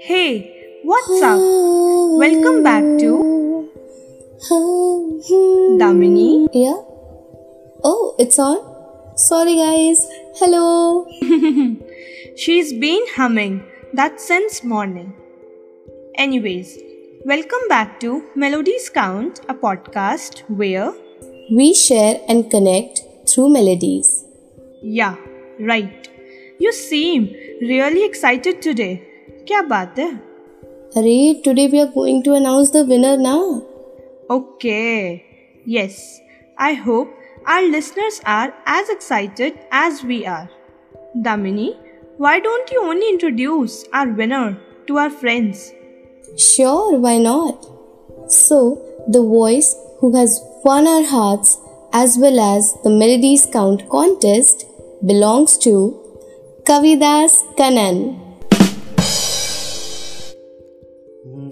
Hey, what's up? Welcome back to Damini. Yeah? Oh, it's on? Sorry, guys. Hello. She's been humming that since morning. Anyways, welcome back to Melodies Count, a podcast where, We share and connect through melodies. yeah, right. You seem really excited today. क्या बात है? Array, today we are going to announce the winner now. Okay. Yes, I hope our listeners are as excited as we are. Damini, why don't you only introduce our winner to our friends? Sure, why not? So, the voice who has won our hearts as well as the Melodies Count contest belongs to Kavidas Kanan.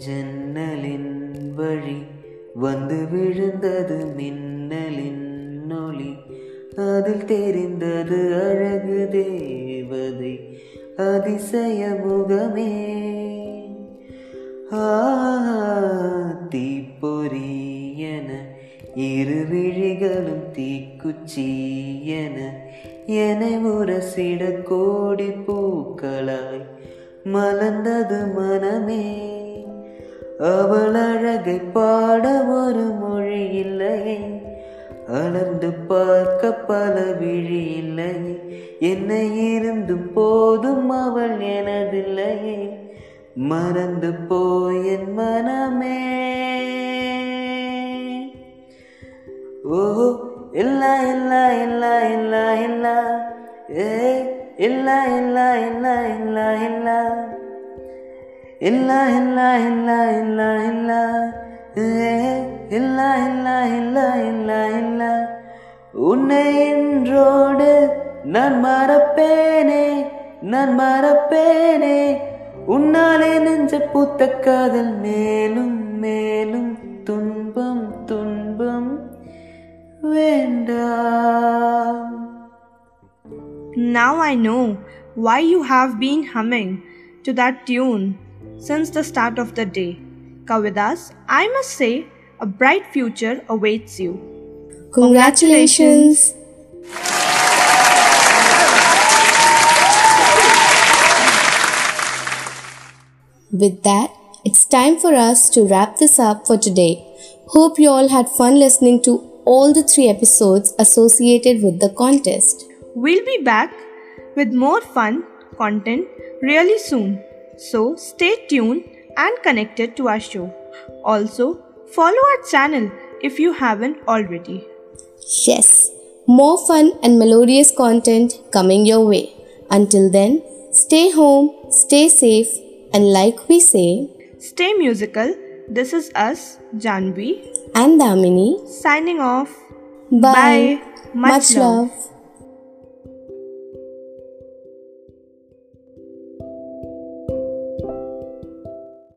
ஜன்னலின் வழி வந்து விழுந்தது மின்னலின் ஒளி அதில் தெரிந்தது அழகு தேவதை அதிசய முகமே ஆ, தீப்பொறி இரு விழிகளும் தீக்குச்சி என என்னை உரசிட கோடி பூக்களாய் மலர்ந்தது மனமே. அவள் அழகை பாட ஒரு மொழி இல்லையே. அளந்து பார்க்க பல விழி இல்லையே. என்னை இருந்தும் போதும் அவள் எனதில்லையே. மறந்து போய் என் மனமே. ஓ இல்ல இல்ல இல்ல இல்ல இல்ல ஏ இல்ல இல்ல இல்ல இல்ல இல்ல இல்ல இல்ல இல்ல இல்ல இல்ல ஏ இல்ல இல்ல இல்ல இல்ல இல்ல உன்னை என்றோடு நான் மறப்பேனே நான் மறப்பேனே உன்னாலே நெஞ்ச பூத்த காதல் மேலும் மேலும் துன்பம் துன்பம் window. Now I know why you have been humming to that tune since the start of the day. Kavidas, I must say, a bright future awaits you. Congratulations. With that, it's time for us to wrap this up for today. Hope you all had fun listening to all the three episodes associated with the contest. We'll be back with more fun content really soon. So stay tuned and connected to our show. Also, follow our channel if you haven't already. Yes, more fun and melodious content coming your way. Until then, stay home, stay safe, and like we say, Stay musical. This is us, Janvi, and Damini, signing off. bye. Bye. Much love. love.